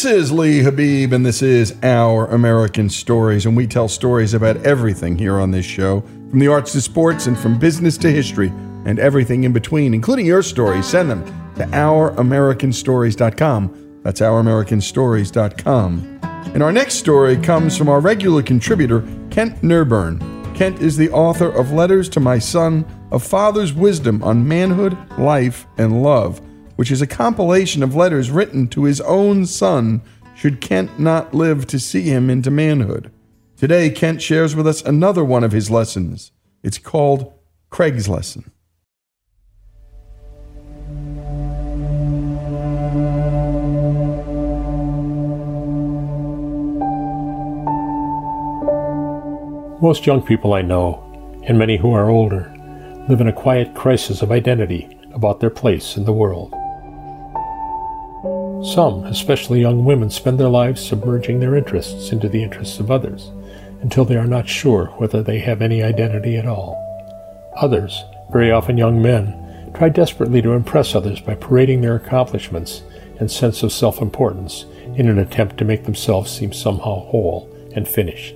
This is Lee Habeeb, and this is Our American Stories, and we tell stories about everything here on this show from the arts to sports and from business to history and everything in between, including your stories. Send them to OurAmericanStories.com. That's OurAmericanStories.com. And our next story comes from our regular contributor, Kent Nerburn. Kent is the author of Letters to My Son, A Father's Wisdom on Manhood, Life, and Love which is a compilation of letters written to his own son should Kent not live to see him into manhood. Today, Kent shares with us another one of his lessons. It's called Craig's Lesson. Most young people I know, and many who are older, live in a quiet crisis of identity about their place in the world. Some, especially young women, spend their lives submerging their interests into the interests of others until they are not sure whether they have any identity at all. Others, very often young men, try desperately to impress others by parading their accomplishments and sense of self importance in an attempt to make themselves seem somehow whole and finished.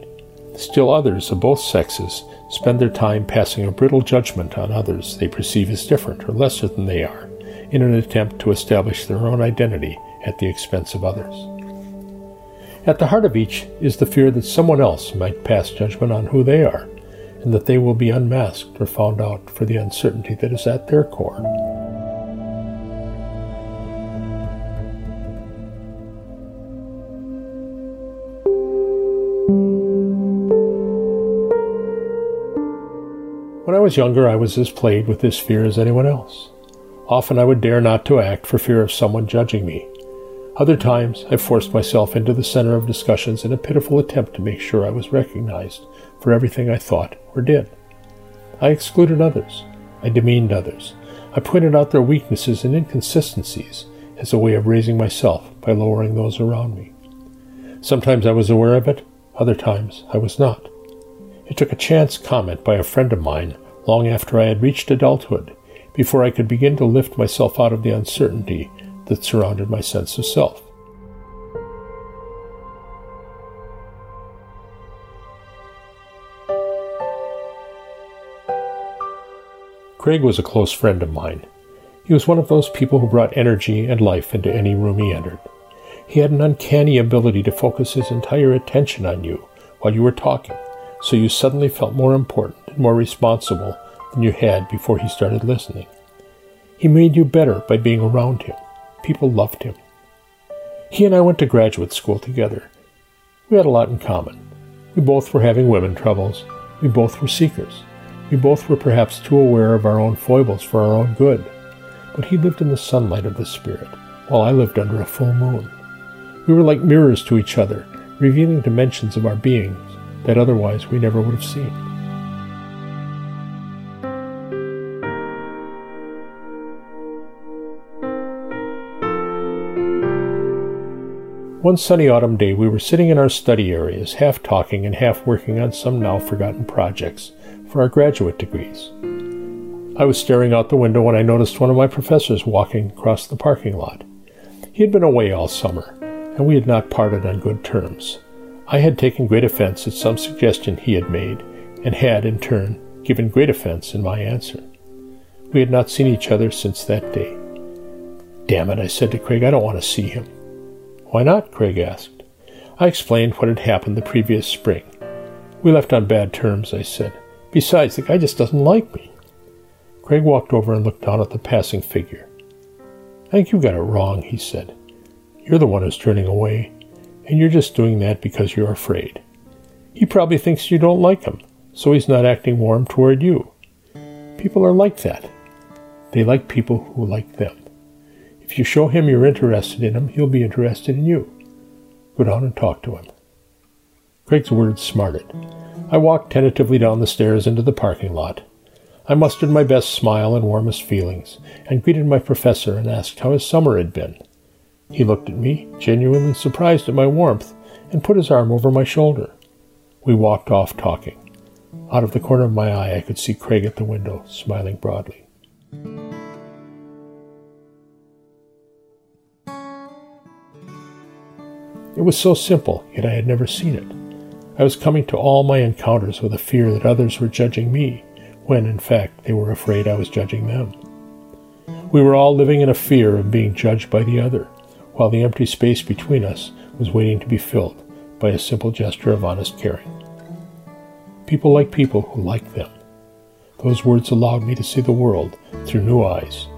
Still others of both sexes spend their time passing a brittle judgment on others they perceive as different or lesser than they are in an attempt to establish their own identity at the expense of others. At the heart of each is the fear that someone else might pass judgment on who they are, and that they will be unmasked or found out for the uncertainty that is at their core. When I was younger, I was as plagued with this fear as anyone else. Often I would dare not to act for fear of someone judging me, other times, I forced myself into the center of discussions in a pitiful attempt to make sure I was recognized for everything I thought or did. I excluded others. I demeaned others. I pointed out their weaknesses and inconsistencies as a way of raising myself by lowering those around me. Sometimes I was aware of it, other times I was not. It took a chance comment by a friend of mine long after I had reached adulthood before I could begin to lift myself out of the uncertainty that surrounded my sense of self. Craig was a close friend of mine. He was one of those people who brought energy and life into any room he entered. He had an uncanny ability to focus his entire attention on you while you were talking, so you suddenly felt more important and more responsible than you had before he started listening. He made you better by being around him. People loved him. He and I went to graduate school together. We had a lot in common. We both were having women troubles. We both were seekers. We both were perhaps too aware of our own foibles for our own good, but he lived in the sunlight of the Spirit, while I lived under a full moon. We were like mirrors to each other, revealing dimensions of our beings that otherwise we never would have seen. One sunny autumn day, we were sitting in our study areas, half talking and half working on some now forgotten projects for our graduate degrees. I was staring out the window when I noticed one of my professors walking across the parking lot. He had been away all summer, and we had not parted on good terms. I had taken great offense at some suggestion he had made, and had, in turn, given great offense in my answer. We had not seen each other since that day. Damn it, I said to Craig, I don't want to see him. Why not? Craig asked. I explained what had happened the previous spring. We left on bad terms, I said. Besides, the guy just doesn't like me. Craig walked over and looked down at the passing figure. I think you got it wrong, he said. You're the one who's turning away, and you're just doing that because you're afraid. He probably thinks you don't like him, so he's not acting warm toward you. People are like that. They like people who like them. If you show him you're interested in him, he'll be interested in you. Go down and talk to him. Craig's words smarted. I walked tentatively down the stairs into the parking lot. I mustered my best smile and warmest feelings, and greeted my professor and asked how his summer had been. He looked at me, genuinely surprised at my warmth, and put his arm over my shoulder. We walked off talking. Out of the corner of my eye, I could see Craig at the window, smiling broadly. It was so simple, yet I had never seen it. I was coming to all my encounters with a fear that others were judging me, when in fact they were afraid I was judging them. We were all living in a fear of being judged by the other, while the empty space between us was waiting to be filled by a simple gesture of honest caring. People like people who like them. Those words allowed me to see the world through new eyes.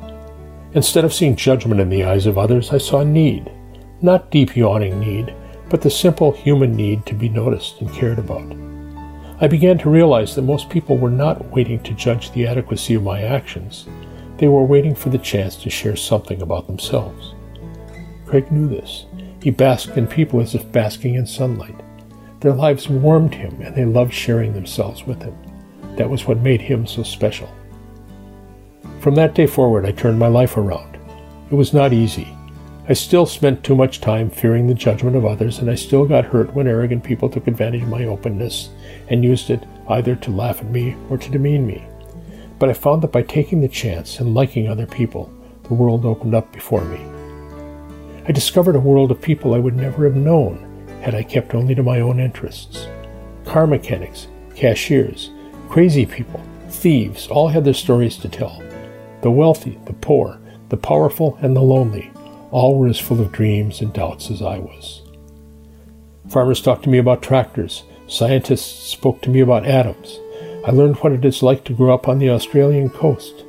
Instead of seeing judgment in the eyes of others, I saw need, not deep yawning need, but the simple human need to be noticed and cared about. I began to realize that most people were not waiting to judge the adequacy of my actions. They were waiting for the chance to share something about themselves. Craig knew this. He basked in people as if basking in sunlight. Their lives warmed him, and they loved sharing themselves with him. That was what made him so special. From that day forward, I turned my life around. It was not easy. I still spent too much time fearing the judgment of others, and I still got hurt when arrogant people took advantage of my openness and used it either to laugh at me or to demean me. But I found that by taking the chance and liking other people, the world opened up before me. I discovered a world of people I would never have known had I kept only to my own interests. Car mechanics, cashiers, crazy people, thieves all had their stories to tell. The wealthy, the poor, the powerful, and the lonely all were as full of dreams and doubts as I was. Farmers talked to me about tractors. Scientists spoke to me about atoms. I learned what it is like to grow up on the Australian coast,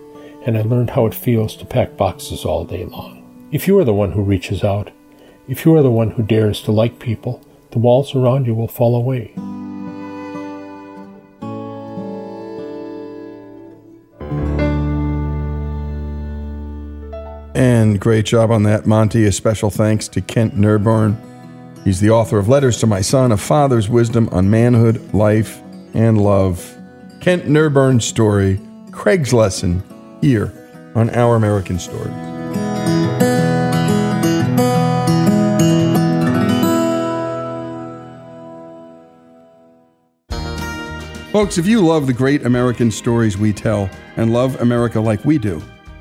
and I learned how it feels to pack boxes all day long. If you are the one who reaches out, if you are the one who dares to like people, the walls around you will fall away. Excellent. Great job on that, Monty. A special thanks to Kent Nerburn. He's the author of Letters to My Son, A Father's Wisdom on Manhood, Life, and Love. Kent Nerburn's story, Craig's lesson, here on Our American Story. Folks, if you love the great American stories we tell and love America like we do,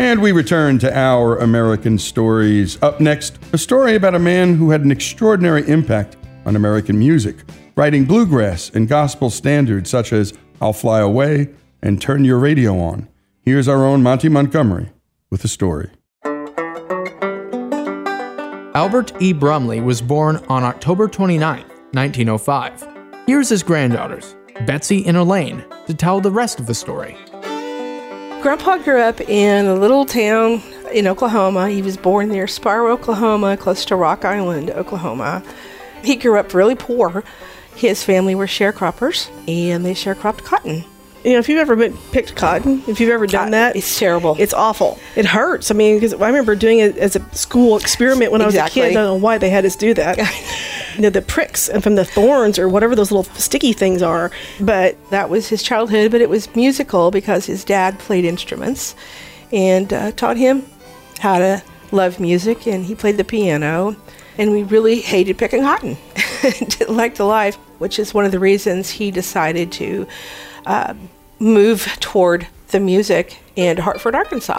And we return to our American stories. Up next, a story about a man who had an extraordinary impact on American music, writing bluegrass and gospel standards such as I'll Fly Away and Turn Your Radio On. Here's our own Monty Montgomery with the story. Albert E. Brumley was born on October 29, 1905. Here's his granddaughters, Betsy and Elaine, to tell the rest of the story. Grandpa grew up in a little town in Oklahoma. He was born near Spiro, Oklahoma, close to Rock Island, Oklahoma. He grew up really poor. His family were sharecroppers, and they sharecropped cotton. You know, if you've ever been picked cotton, if you've ever done that, it's terrible. It's awful. It hurts. I mean, because I remember doing it as a school experiment when Exactly. I was a kid. I don't know why they had us do that. you know, the pricks and from the thorns or whatever those little sticky things are. But that was his childhood, but it was musical because his dad played instruments and uh, taught him how to love music, and he played the piano. And we really hated picking cotton, didn't like the life, which is one of the reasons he decided to uh, move toward the music in Hartford, Arkansas.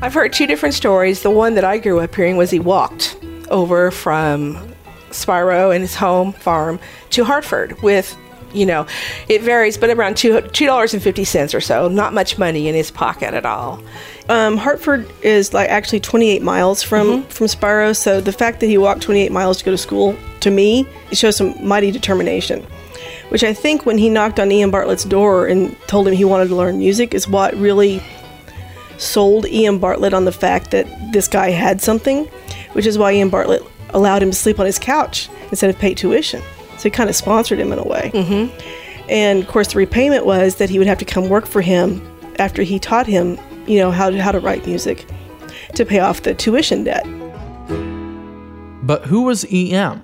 I've heard two different stories. The one that I grew up hearing was he walked over from Spiro and his home farm to Hartford with, you know, it varies, but around two two dollars and fifty cents or so. Not much money in his pocket at all. Um, Hartford is like actually 28 miles from Mm-hmm. from Spiro. So the fact that he walked 28 miles to go to school, to me, it shows some mighty determination. Which I think when he knocked on EM Bartlett's door and told him he wanted to learn music is what really sold EM Bartlett on the fact that this guy had something, which is why EM Bartlett allowed him to sleep on his couch instead of pay tuition. So he kind of sponsored him in a way. Mm-hmm. And of course, the repayment was that he would have to come work for him after he taught him, you know, how to, how to write music to pay off the tuition debt. But who was EM?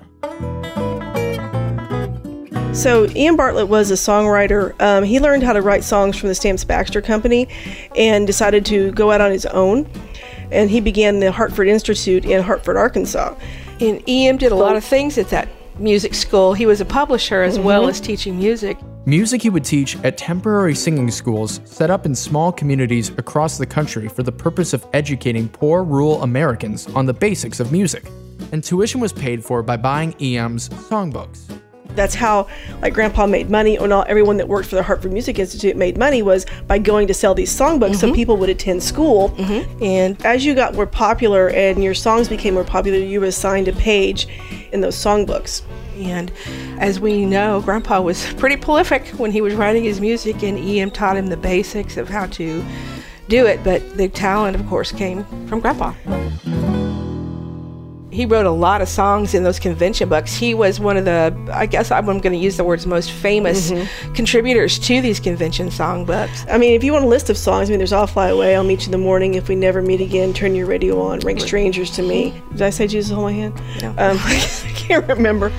So EM Bartlett was a songwriter. Um, he learned how to write songs from the Stamps Baxter Company, and decided to go out on his own. And he began the Hartford Institute in Hartford, Arkansas. And EM did a lot of things at that music school. He was a publisher as well Mhm. as teaching music. Music he would teach at temporary singing schools set up in small communities across the country for the purpose of educating poor rural Americans on the basics of music. And tuition was paid for by buying EM's songbooks. That's how, like, Grandpa made money, or not everyone that worked for the Hartford Music Institute made money was by going to sell these songbooks, so mm-hmm. people would attend school. Mm-hmm. And as you got more popular and your songs became more popular, you were assigned a page in those songbooks. And as we know, Grandpa was pretty prolific when he was writing his music, and EM taught him the basics of how to do it. But the talent, of course, came from Grandpa. He wrote a lot of songs in those convention books. He was one of the, I guess I'm going to use the words, most famous contributors to these convention songbooks. I mean, if you want a list of songs, I mean, there's I'll Fly Away, I'll Meet You in the Morning, If We Never Meet Again, Turn Your Radio On, Rank Strangers to Me. Did I say Jesus Hold My Hand? No. Um, I can't remember.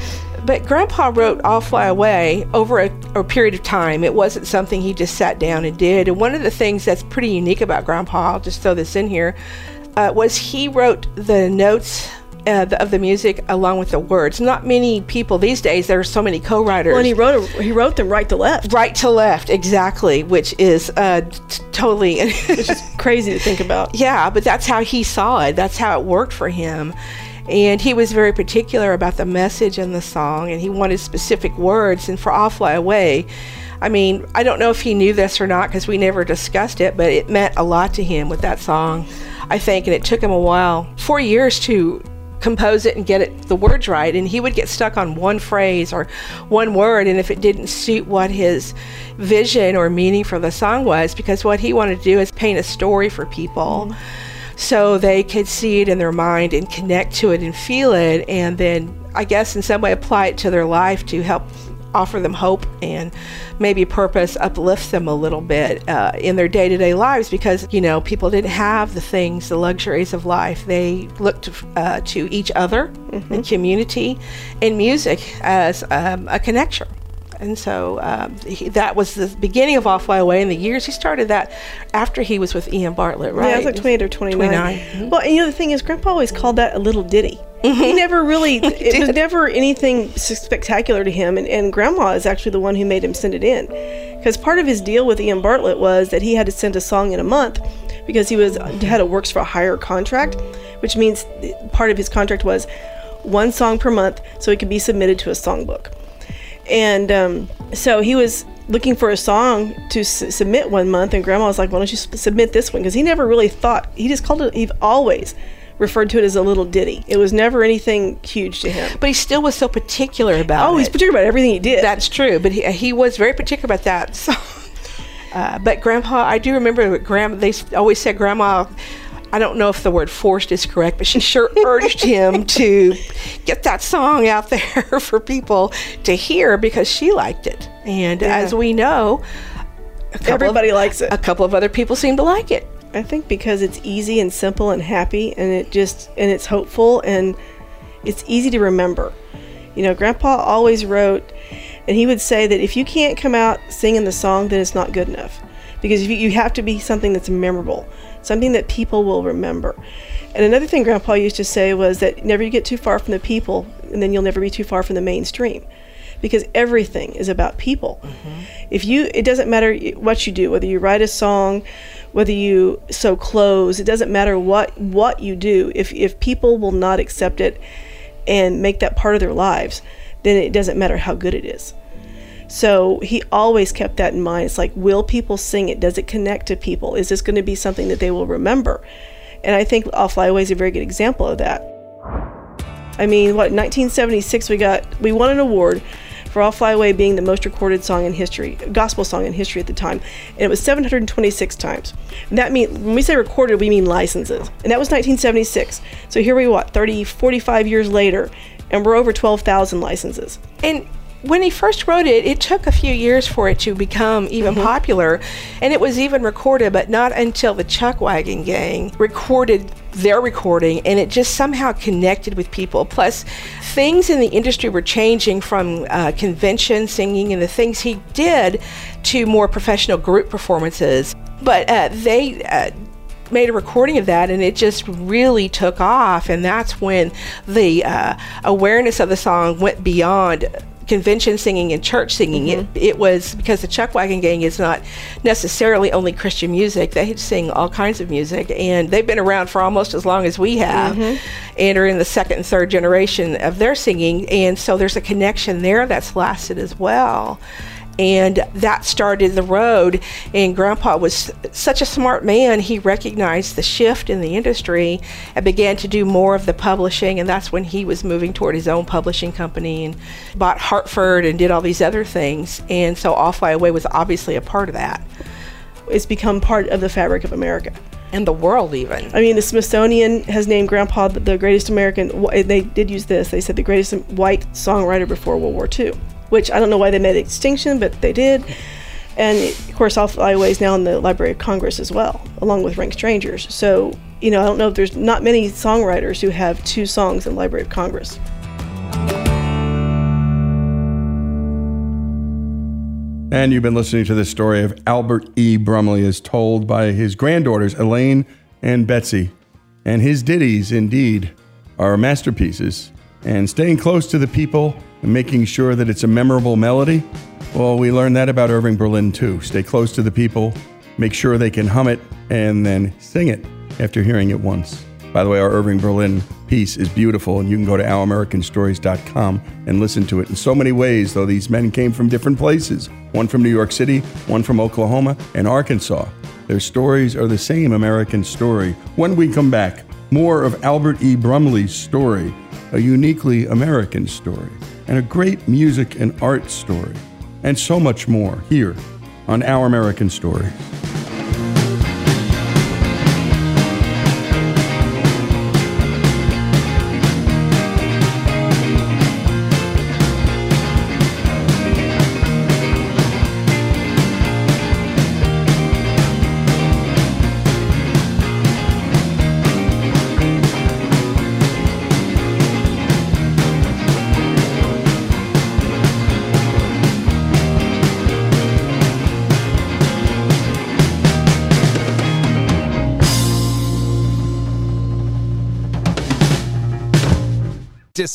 But Grandpa wrote I'll Fly Away over a, a period of time. It wasn't something he just sat down and did. And one of the things that's pretty unique about Grandpa, I'll just throw this in here, uh, was he wrote the notes uh, the, of the music along with the words. Not many people these days, there are so many co writers. Well, and he wrote, he wrote them right to left. Right to left, exactly, which is uh, t- totally. which is crazy to think about. Yeah, but that's how he saw it. That's how it worked for him. And he was very particular about the message in the song, and he wanted specific words. And for I'll Fly Away, I mean, I don't know if he knew this or not because we never discussed it, but it meant a lot to him with that song, I think. And it took him a while, four years to compose it and get it the words right and he would get stuck on one phrase or one word and if it didn't suit what his vision or meaning for the song was because what he wanted to do is paint a story for people mm-hmm. so they could see it in their mind and connect to it and feel it and then i guess in some way apply it to their life to help offer them hope and maybe purpose uplift them a little bit uh, in their day-to-day lives because you know people didn't have the things the luxuries of life they looked uh, to each other and community and music as um, a connection and so um, he, that was the beginning of Off Fly Away in the years. He started that after he was with EM Bartlett, right? Yeah, it was like 28 or 29. 29. Mhm. Well, you know, the thing is, Grandpa always called that a little ditty. He never really, it was never anything spectacular to him. And, and Grandma is actually the one who made him send it in. Because part of his deal with EM Bartlett was that he had to send a song in a month because he was had a works for a hire contract, which means part of his contract was one song per month so it could be submitted to a songbook. And um, so he was looking for a song to s- submit one month, and Grandma was like, "Why don't you s- submit this one?" Because he never really thought he just called it. He always referred to it as a little ditty. It was never anything huge to him. But he still was so particular about Oh, it. he's particular about everything he did. That's true, but he, he was very particular about that. So, Uh, but Grandpa, I do remember Grandma. They always said Grandma. I don't know if the word forced is correct, but she sure urged him to get that song out there for people to hear because she liked it. And Yeah. as we know, a Everybody of, likes it. A couple of other people seem to like it. I think because it's easy and simple and happy and it just and it's hopeful and it's easy to remember. You know, grandpa always wrote and he would say that if you can't come out singing the song then it's not good enough. Because you, you have to be something that's memorable, something that people will remember. And another thing grandpa used to say was that never you get too far from the people and then you'll never be too far from the mainstream. Because everything is about people mm-hmm. if you it doesn't matter what you do whether you write a song whether you sew clothes it doesn't matter what what you do. If if people will not accept it and make that part of their lives then it doesn't matter how good it is. So he always kept that in mind. It's like will people sing it? Does it connect to people? Is this going to be something that they will remember? And i think i'll fly away is a very good example of that. I mean, what 1976 we got we won an award for I'll Fly Away being the most recorded song in history, gospel song in history at the time, and it was 726 times. And that means when we say recorded, we mean licenses, and that was 1976. So here we what 30, 45 years later, and we're over 12,000 licenses. And when he first wrote it, it took a few years for it to become even mm-hmm. popular, and it was even recorded, but not until the Chuck Wagon Gang recorded their recording, and it just somehow connected with people. Plus, things in the industry were changing from uh, convention singing and the things he did to more professional group performances. But uh, they. Uh, made a recording of that and it just really took off and that's when the uh, awareness of the song went beyond convention singing and church singing it, mm-hmm. it was because the chuck wagon gang is not necessarily only christian music they sing all kinds of music and they've been around for almost as long as we have mm-hmm. and are in the second and third generation of their singing and so there's a connection there that's lasted as well and that started the road and grandpa was such a smart man he recognized the shift in the industry and began to do more of the publishing and that's when he was moving toward his own publishing company and bought hartford and did all these other things and so all fly away was obviously a part of that It's become part of the fabric of America. and the world even I mean, the Smithsonian has named Grandpa the- the greatest American. They did use this. They said the greatest white songwriter before World War II, which I don't know why they made extinction, but they did. And of course, I'll Fly Away is now in the Library of Congress as well, along with Rank Strangers. So, you know, I don't know if there's not many songwriters who have two songs in the Library of Congress. And you've been listening to the story of Albert E. Brumley as told by his granddaughters, Elaine and Betsy. And his ditties, indeed, are masterpieces. And staying close to the people and making sure that it's a memorable melody, well, we learned that about Irving Berlin too. Stay close to the people, make sure they can hum it, and then sing it after hearing it once. By the way, our Irving Berlin piece is beautiful, and you can go to ouramericanstories.com and listen to it in so many ways, though these men came from different places one from New York City, one from Oklahoma, and Arkansas. Their stories are the same American story. When we come back, more of Albert E. Brumley's story, a uniquely American story, and a great music and art story, and so much more here on Our American Stories.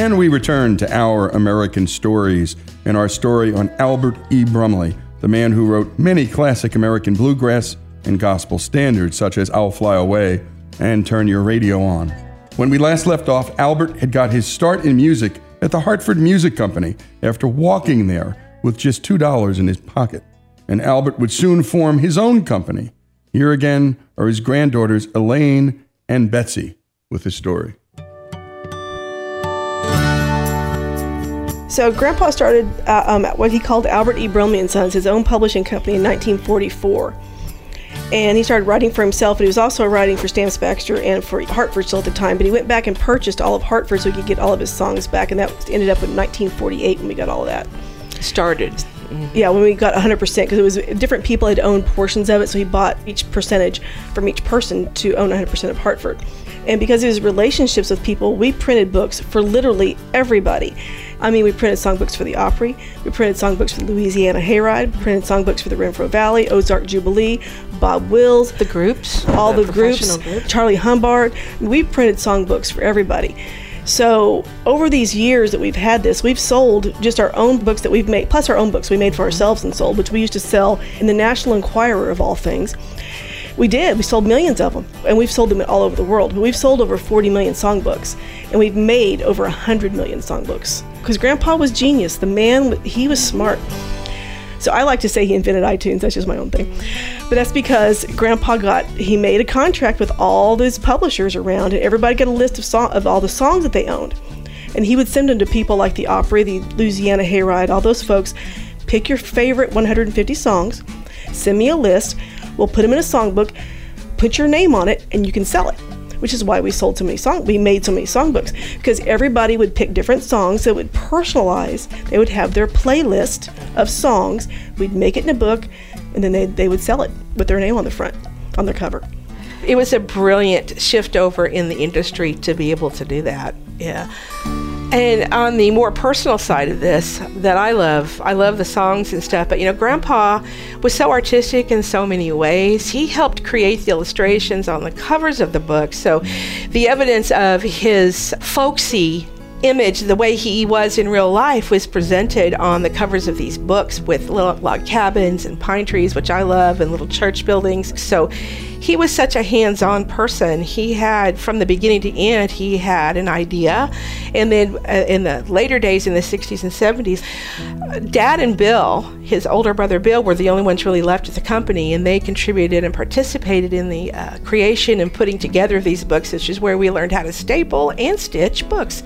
And we return to our American stories and our story on Albert E. Brumley, the man who wrote many classic American bluegrass and gospel standards such as I'll Fly Away and Turn Your Radio On. When we last left off, Albert had got his start in music at the Hartford Music Company after walking there with just $2 in his pocket. And Albert would soon form his own company. Here again are his granddaughters Elaine and Betsy with his story. So, Grandpa started uh, um, what he called Albert E. Brumley and Sons, his own publishing company, in 1944. And he started writing for himself, and he was also writing for Stamps Baxter and for Hartford still at the time. But he went back and purchased all of Hartford so he could get all of his songs back, and that ended up in 1948 when we got all of that. Started. Yeah, when we got 100%, because it was different people had owned portions of it, so he bought each percentage from each person to own 100% of Hartford. And because of his relationships with people, we printed books for literally everybody. I mean, we printed songbooks for the Opry, we printed songbooks for the Louisiana Hayride, we printed songbooks for the Renfro Valley, Ozark Jubilee, Bob Wills, the groups, all the the, groups, groups. Charlie Humbard. We printed songbooks for everybody. So over these years that we've had this, we've sold just our own books that we've made, plus our own books we made for ourselves and sold, which we used to sell in the National Enquirer of all things. We did. We sold millions of them, and we've sold them all over the world. We've sold over 40 million songbooks, and we've made over 100 million songbooks. Because Grandpa was genius. The man, he was smart. So I like to say he invented iTunes. That's just my own thing. But that's because Grandpa got he made a contract with all those publishers around, and everybody got a list of song of all the songs that they owned, and he would send them to people like the Opry, the Louisiana Hayride, all those folks. Pick your favorite 150 songs. Send me a list. We'll put them in a songbook. put your name on it and you can sell it which is why we sold so many song we made so many songbooks because everybody would pick different songs that would personalize they would have their playlist of songs we'd make it in a book and then they, they would sell it with their name on the front on their cover It was a brilliant shift over in the industry to be able to do that. Yeah. And on the more personal side of this, that I love, I love the songs and stuff, but you know, Grandpa was so artistic in so many ways. He helped create the illustrations on the covers of the books. So the evidence of his folksy image, the way he was in real life, was presented on the covers of these books with little log cabins and pine trees, which I love, and little church buildings. So he was such a hands on person. He had, from the beginning to end, he had an idea. And then uh, in the later days, in the 60s and 70s, uh, Dad and Bill, his older brother Bill, were the only ones really left at the company, and they contributed and participated in the uh, creation and putting together of these books, which is where we learned how to staple and stitch books.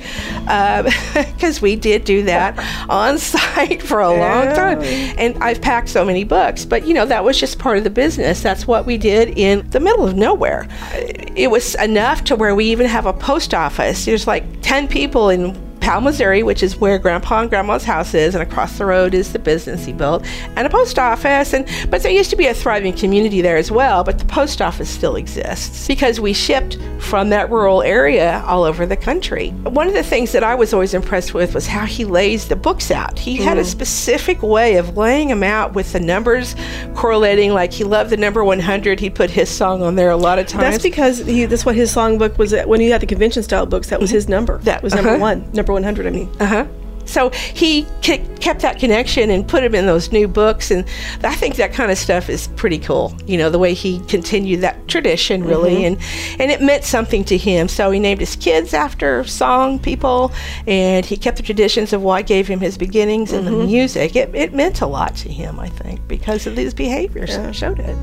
Because we did do that on site for a long time. And I've packed so many books, but you know, that was just part of the business. That's what we did in the middle of nowhere. It was enough to where we even have a post office. There's like 10 people in Powell, Missouri, which is where Grandpa and Grandma's house is, and across the road is the business he built, and a post office. And but there used to be a thriving community there as well. But the post office still exists because we shipped from that rural area all over the country. One of the things that I was always impressed with was how he lays the books out. He had a Mm. specific way of laying them out with the numbers correlating. Like he loved the number 100. He put his song on there a lot of times. That's because he, that's what his songbook was. When he had the convention style books, that was his number. That was number uh-huh. one, number one hundred. I mean, Uh huh. So he ke- kept that connection and put him in those new books, and I think that kind of stuff is pretty cool. You know, the way he continued that tradition, really, Mhm. and and it meant something to him. So he named his kids after song people, and he kept the traditions of what gave him his beginnings in the music. It, it meant a lot to him, I think, because of his behaviors. Yeah. Showed it.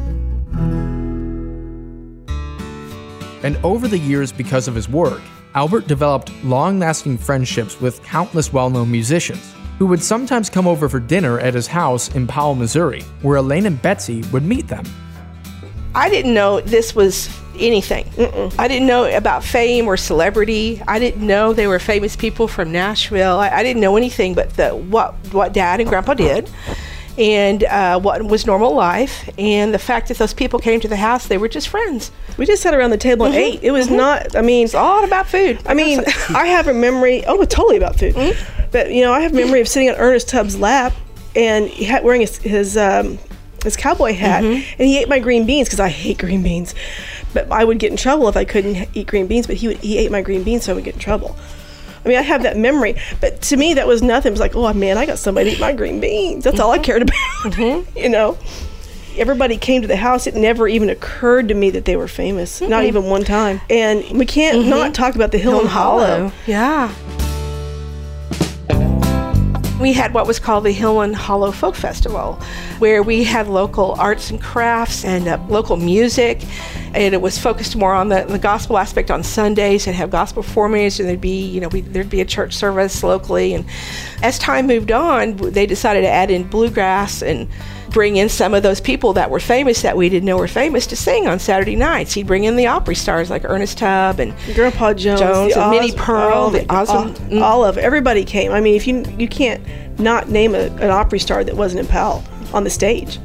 And over the years, because of his work, Albert developed long lasting friendships with countless well known musicians who would sometimes come over for dinner at his house in Powell, Missouri, where Elaine and Betsy would meet them. I didn't know this was anything. I didn't know about fame or celebrity. I didn't know they were famous people from Nashville. I, I didn't know anything but the what what Dad and Grandpa did, and uh, what was normal life, and the fact that those people came to the house. They were just friends. we just sat around the table and Mhm, ate. It was mhm. not. I mean, It's all about food. I mean, I have a memory. Oh, totally about food. But you know, I have a memory of sitting on Ernest Tubb's lap and wearing his his, um, his cowboy hat, and he ate my green beans because I hate green beans. But I would get in trouble if I couldn't eat green beans. But he would he ate my green beans, so I would get in trouble. I mean, I have that memory, but to me, that was nothing. It was like, oh man, I got somebody to eat my green beans. That's all I mm-hmm. cared about. Mm-hmm. you know, everybody came to the house. It never even occurred to me that they were famous, not Mm-mm. even one time. And we can't mm-hmm. not talk about the Hill, and Hollow. Yeah. We had what was called the Hill and Hollow Folk Festival, where we had local arts and crafts and uh, local music. And it was focused more on the, the gospel aspect on Sundays and have gospel performers, and there'd be, you know, we, there'd be a church service locally. And as time moved on, they decided to add in bluegrass and bring in some of those people that were famous that we didn't know were famous to sing on Saturday nights. He'd bring in the Opry stars like Ernest Tubb and Grandpa Jones, Jones and Minnie Pearl, all the awesome. all, mm. all of everybody came. I mean, if you you can't not name a, an Opry star that wasn't in Powell on the stage,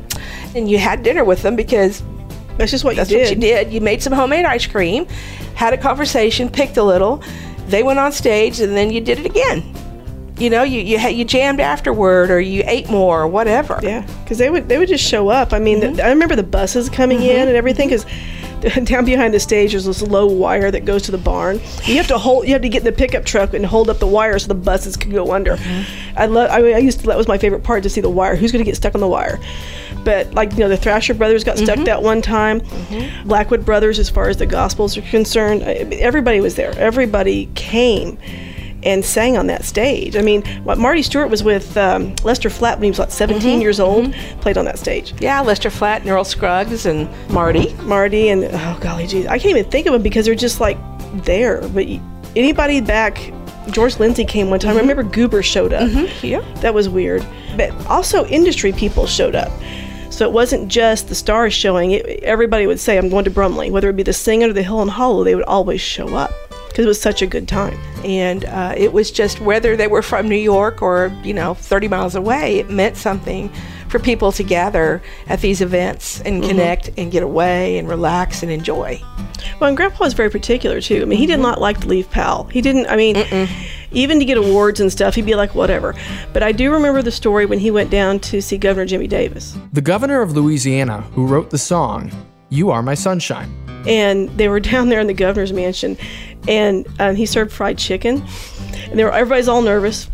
and you had dinner with them because that's just what that's you did. what you did. You made some homemade ice cream, had a conversation, picked a little. They went on stage, and then you did it again. You know, you you, you jammed afterward, or you ate more, or whatever. Yeah, because they would they would just show up. I mean, the, I remember the buses coming mm-hmm. in and everything because. Down behind the stage, there's this low wire that goes to the barn. You have to hold. You have to get in the pickup truck and hold up the wire so the buses could go under. Mm-hmm. I love. I mean, I used to. That was my favorite part to see the wire. Who's going to get stuck on the wire? But like you know, the Thrasher brothers got stuck that one time. Blackwood brothers, as far as the Gospels are concerned, everybody was there. Everybody came and sang on that stage. I mean, what Marty Stuart was with um, Lester Flatt when he was like 17 Mhm, years old, played on that stage. Yeah, Lester Flatt and Earl Scruggs and Marty. Marty and oh golly geez, I can't even think of them because they're just like there. But anybody back, George Lindsay came one time. I remember Goober showed up. Yeah. That was weird. But also industry people showed up. So it wasn't just the stars showing. It, everybody would say, "I'm going to Brumley," whether it be the Singer or the Hill and Hollow. They would always show up because it was such a good time. And uh, it was just whether they were from New York or you know 30 miles away, it meant something for people to gather at these events and Mhm. connect and get away and relax and enjoy. Well, and Grandpa was very particular too. I mean, he did not like to leave Powell. He didn't. I mean, even to get awards and stuff, he'd be like, whatever. But I do remember the story when he went down to see Governor Jimmy Davis, The governor of Louisiana, who wrote the song, You Are My Sunshine. And they were down there in the governor's mansion, and um, he served fried chicken, and they were everybody's all nervous.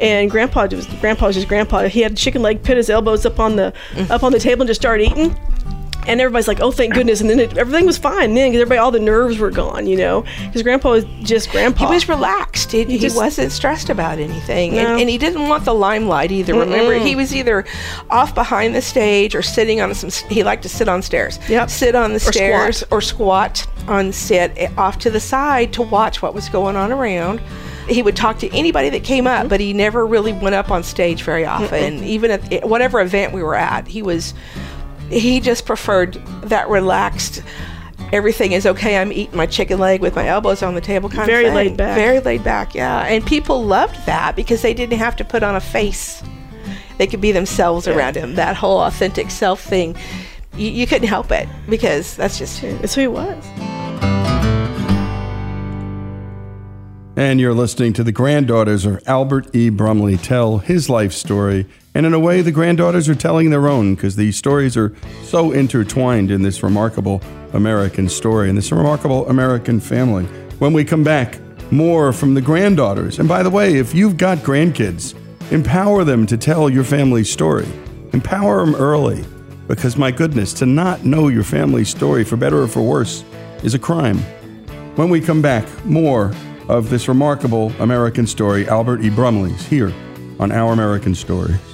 And Grandpa was Grandpa was just Grandpa. He had chicken leg, put his elbows up on the up on the table, and just started eating. And everybody's like, "Oh, thank goodness!" And then it, everything was fine. Then because everybody, all the nerves were gone, you know, because Grandpa was just Grandpa. He was relaxed. He, he, just- wasn't stressed about anything. No. And, and he didn't want the limelight either. Remember, Mm-mm. he was either off behind the stage or sitting on some, he liked to sit on stairs. Yep. Sit on the Or stairs squat. or squat on eh, off to the side to watch what was going on around. He would talk to anybody that came up, but he never really went up on stage very often. Even at whatever event we were at, he was, he just preferred that relaxed, everything is okay. I'm eating my chicken leg with my elbows on the table kind Very of thing. laid back. Very laid back, yeah. And people loved that because they didn't have to put on a face. They could be themselves around him. That whole authentic self thing, you, you couldn't help it because that's just That's who he was. And you're listening to the granddaughters of Albert E. Brumley tell his life story. And in a way, the granddaughters are telling their own because these stories are so intertwined in this remarkable American story and this remarkable American family. When we come back, more from the granddaughters. And by the way, if you've got grandkids, empower them to tell your family's story. Empower them early because, my goodness, to not know your family's story, for better or for worse, is a crime. When we come back, more of this remarkable American story, Albert E. Brumley's, here on Our American Stories.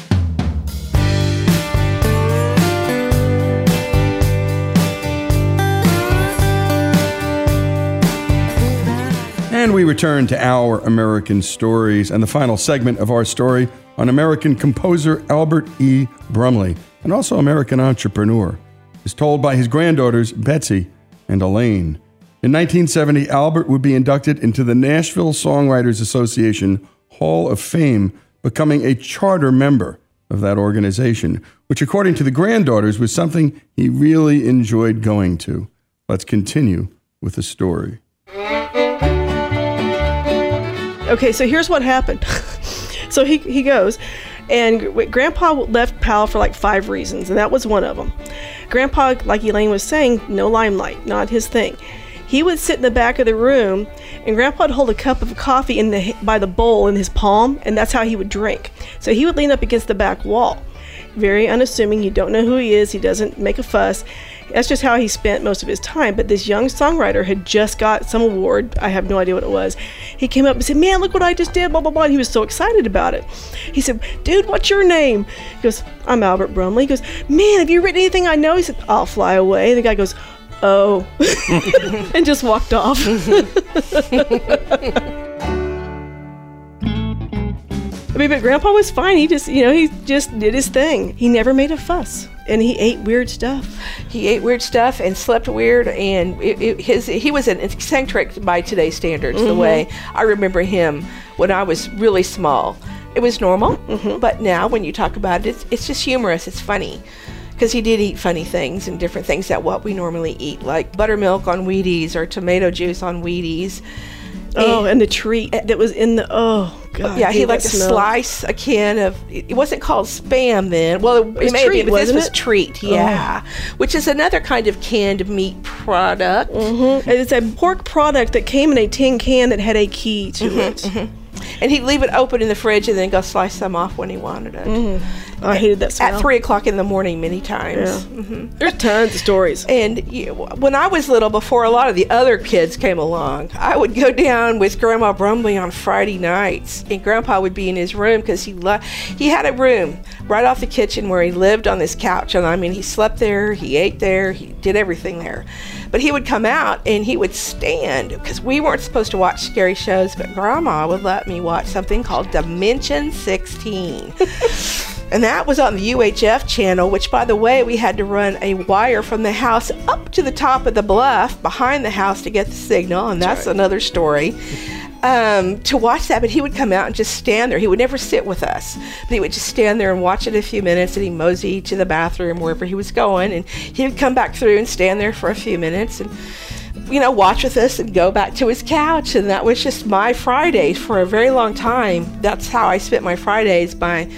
And we return to our American stories and the final segment of our story on American composer Albert E. Brumley, and also American entrepreneur, is told by his granddaughters Betsy and Elaine. In 1970, Albert would be inducted into the Nashville Songwriters Association Hall of Fame, becoming a charter member of that organization, which, according to the granddaughters, was something he really enjoyed going to. Let's continue with the story. Okay, so here's what happened. so he, he goes, and Grandpa left Powell for like five reasons, and that was one of them. Grandpa, like Elaine was saying, no limelight, not his thing. He would sit in the back of the room, and Grandpa would hold a cup of coffee in the by the bowl in his palm, and that's how he would drink. So he would lean up against the back wall. Very unassuming. You don't know who he is. He doesn't make a fuss. That's just how he spent most of his time. But this young songwriter had just got some award. I have no idea what it was. He came up and said, Man, look what I just did, blah, blah, blah. And he was so excited about it. He said, Dude, what's your name? He goes, I'm Albert Brumley. He goes, Man, have you written anything I know? He said, I'll fly away. And The guy goes, Oh, and just walked off. I mean, but Grandpa was fine. He just, you know, he just did his thing. He never made a fuss, and he ate weird stuff. He ate weird stuff and slept weird, and it, it, his he was an eccentric by today's standards. Mm-hmm. The way I remember him when I was really small, it was normal. Mm-hmm. But now, when you talk about it, it's, it's just humorous. It's funny because he did eat funny things and different things that what we normally eat, like buttermilk on Wheaties or tomato juice on Wheaties. Oh, and, the treat that was in the oh god. Yeah, he liked to slice a can of. It wasn't called spam then. Well, it, it may treat, be, but this was it? treat. Yeah, oh. which is another kind of canned meat product. Mm-hmm. It's a pork product that came in a tin can that had a key to mm-hmm, it. Mm-hmm. And he'd leave it open in the fridge and then go slice some off when he wanted it. Mm-hmm. I hated that smell. At three o'clock in the morning, many times. Yeah. Mm-hmm. There's tons of stories. And you, when I was little, before a lot of the other kids came along, I would go down with Grandma Brumley on Friday nights, and Grandpa would be in his room because he lo- he had a room right off the kitchen where he lived on this couch, and I mean, he slept there, he ate there, he did everything there. But he would come out and he would stand because we weren't supposed to watch scary shows, but Grandma would let me watch something called Dimension 16. and that was on the UHF channel, which, by the way, we had to run a wire from the house up to the top of the bluff behind the house to get the signal, and that's right. another story. Um, to watch that, but he would come out and just stand there. He would never sit with us, but he would just stand there and watch it a few minutes, and he mosey to the bathroom wherever he was going, and he would come back through and stand there for a few minutes and you know, watch with us and go back to his couch. And that was just my Fridays for a very long time. That's how I spent my Fridays my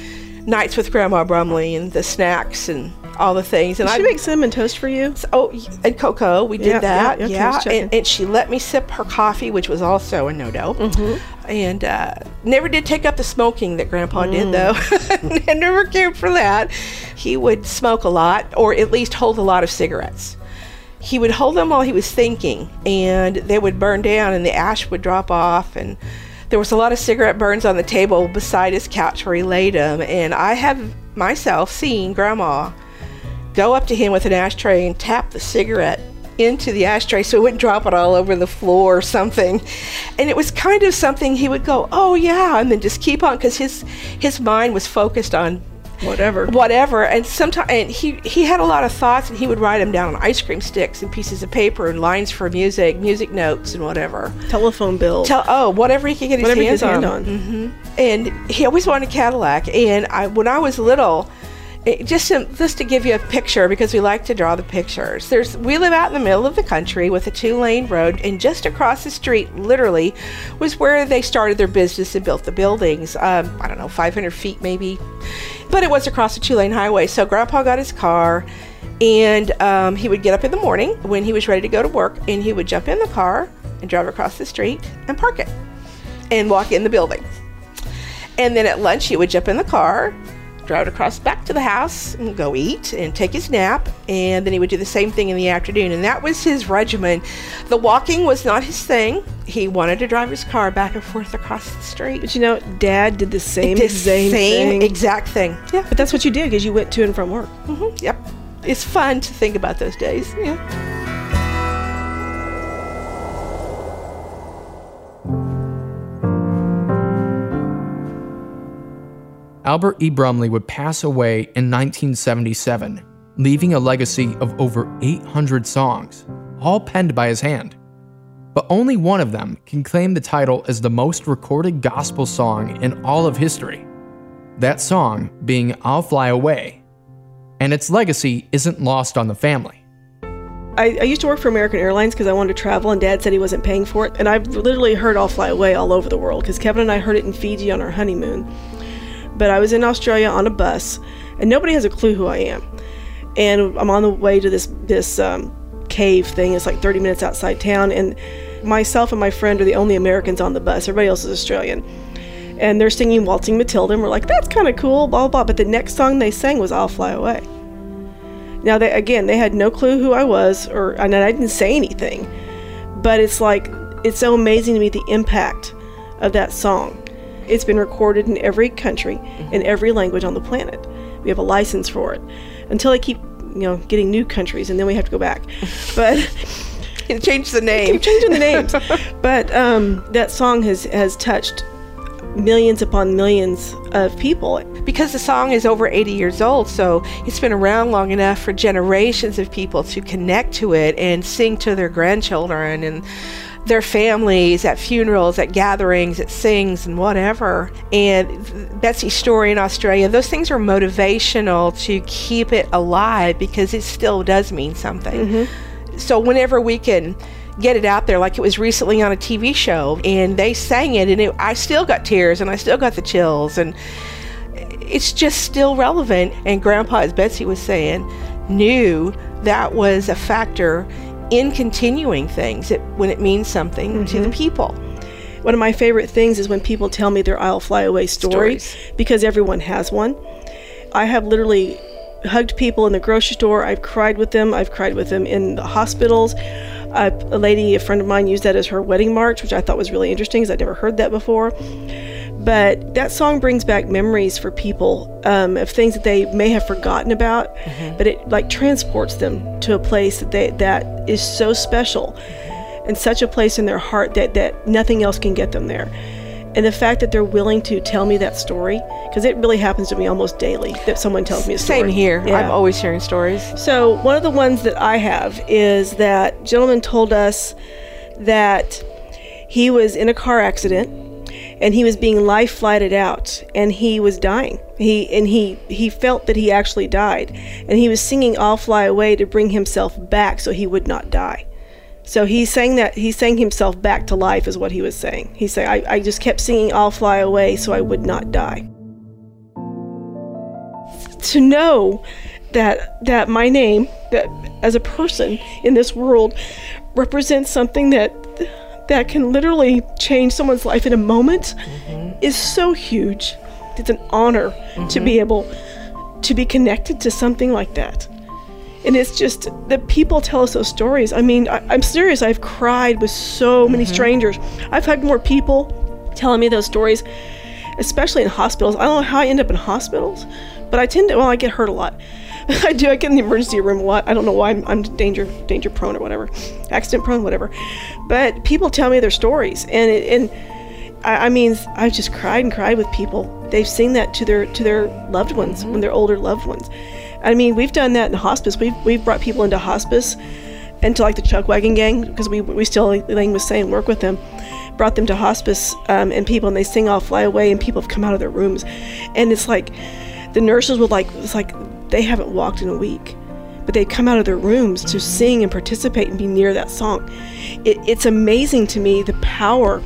nights with Grandma Brumley and the snacks and all the things. And I make cinnamon toast for you. Oh, and cocoa. We did that. Yeah, and, and, she let me sip her coffee, which was also a no-no. Mm-hmm. And uh, never did take up the smoking that Grandpa mm. did, though. I never cared for that. He would smoke a lot, or at least hold a lot of cigarettes. He would hold them while he was thinking, and they would burn down, and the ash would drop off, and there was a lot of cigarette burns on the table beside his couch where he laid them. And I have myself seen Grandma go up to him with an ashtray and tap the cigarette into the ashtray so he wouldn't drop it all over the floor or something. And it was kind of something he would go, "Oh yeah," and then just keep on because his his mind was focused on whatever. whatever. And sometimes and he he had a lot of thoughts and he would write them down on ice cream sticks and pieces of paper and lines for music music notes and whatever. Telephone bill Tell, oh whatever he could get his Whatever hands could hand on, on. hmm and he always wanted a cadillac. And i when i was little it, just to, just to give you a picture because we like to draw the pictures. There's we live out in the middle of the country with a two lane road and just across the street literally was where they started their business and built the buildings um, i don't know 500 feet maybe. But it was across a two lane highway. So grandpa got his car and um, he would get up in the morning when he was ready to go to work and he would jump in the car and drive across the street and park it and walk in the building. And then at lunch, he would jump in the car, drive across back to the house, and go eat and take his nap. And then he would do the same thing in the afternoon. And that was his regimen. The walking was not his thing. He wanted to drive his car back and forth across the street. But you know, Dad did the same, The same, same thing. exact thing. Yeah. But that's what you did because you went to and from work. hmm Yep. It's fun to think about those days. Yeah. Albert E. Brumley would pass away in 1977, leaving a legacy of over 800 songs, all penned by his hand. But only one of them can claim the title as the most recorded gospel song in all of history. That song being I'll Fly Away. And its legacy isn't lost on the family. I, I used to work for American Airlines because I wanted to travel, and Dad said he wasn't paying for it. And I've literally heard "I'll Fly Away" all over the world because Kevin and I heard it in Fiji on our honeymoon. But I was in Australia on a bus, and nobody has a clue who I am. And I'm on the way to this this um, cave thing. It's like 30 minutes outside town, and myself and my friend are the only Americans on the bus. Everybody else is Australian. And they're singing "Waltzing Matilda," and we're like, "That's kind of cool." Blah blah blah. But the next song they sang was "I'll Fly Away." Now, they, again, they had no clue who I was, or and I didn't say anything. But it's like it's so amazing to me the impact of that song. It's been recorded in every country, in every language on the planet. We have a license for it. Until they keep, you know, getting new countries, and then we have to go back. But change the name. Keep changing the names. but um, that song has has touched millions upon millions of people. Because the song is over 80 years old, so it's been around long enough for generations of people to connect to it and sing to their grandchildren and their families at funerals, at gatherings, at sings and whatever. And Betsy's story in Australia, those things are motivational to keep it alive because it still does mean something. Mm-hmm. So whenever we can get it out there like it was recently on a TV show and they sang it and it, I still got tears and I still got the chills and it's just still relevant and grandpa as Betsy was saying knew that was a factor in continuing things it, when it means something to the people. One of my favorite things is when people tell me their I'll Fly Away story because everyone has one. I have literally hugged people in the grocery store. I've cried with them. I've cried with them in the hospitals. Uh, a lady, a friend of mine, used that as her wedding march, which I thought was really interesting because I'd never heard that before. But that song brings back memories for people um, of things that they may have forgotten about, but it like transports them to a place that they, that is so special and such a place in their heart that, that nothing else can get them there. And the fact that they're willing to tell me that story, because it really happens to me almost daily that someone tells me a story. Same here. Yeah. I'm always hearing stories. So one of the ones that I have is that gentleman told us that he was in a car accident and he was being life flighted out and he was dying. He and he he felt that he actually died and he was singing "I'll Fly Away" to bring himself back so he would not die. So he sang that he sang himself back to life is what he was saying. He said, I, I just kept singing I'll fly away so I would not die. To know that that my name, that as a person in this world represents something that that can literally change someone's life in a moment mm-hmm. is so huge. It's an honor to be mm-hmm. able to be connected to something like that. And it's just that people tell us those stories. I mean, I, I'm serious. I've cried with so many mm-hmm. strangers. I've had more people telling me those stories, especially in hospitals. I don't know how I end up in hospitals, but I tend to, well, I get hurt a lot. I do. I get in the emergency room a lot. I don't know why I'm, I'm danger danger prone or whatever, accident prone, whatever. But people tell me their stories, and it, and I, I mean, I've just cried and cried with people. They've seen that to their to their loved ones when they're older loved ones. I mean, we've done that in hospice. We've we've brought people into hospice, into like the Chuck Wagon Gang because we we still like Elaine was saying work with them. Brought them to hospice um, and people, and they sing "I'll Fly Away," and people have come out of their rooms, and it's like the nurses would like it's like they haven't walked in a week but they come out of their rooms to sing and participate and be near that song. It, it's amazing to me the power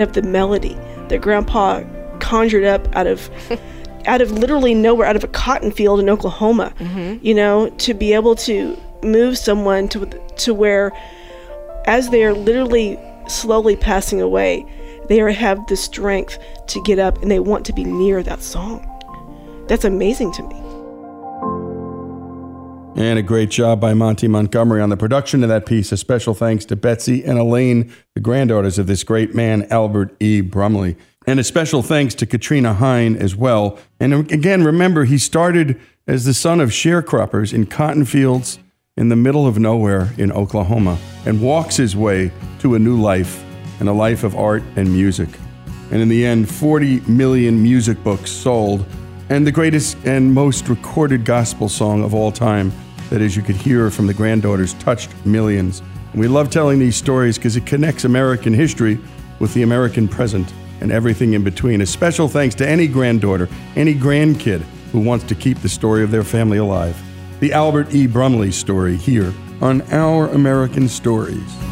of the melody that grandpa conjured up out of out of literally nowhere out of a cotton field in oklahoma Mhm. you know to be able to move someone to to where as they are literally slowly passing away they are, have the strength to get up and they want to be near that song. That's amazing to me And a great job by Monty Montgomery on the production of that piece. A special thanks to Betsy and Elaine, the granddaughters of this great man, Albert E. Brumley. And a special thanks to Katrina Hine as well. And again, remember, he started as the son of sharecroppers in cotton fields in the middle of nowhere in Oklahoma and walks his way to a new life and a life of art and music. And in the end, 40 million music books sold and the greatest and most recorded gospel song of all time that, as you could hear from the granddaughters, touched millions. And we love telling these stories because it connects American history with the American present and everything in between. A special thanks to any granddaughter, any grandkid who wants to keep the story of their family alive. The Albert E. Brumley story here on Our American Stories.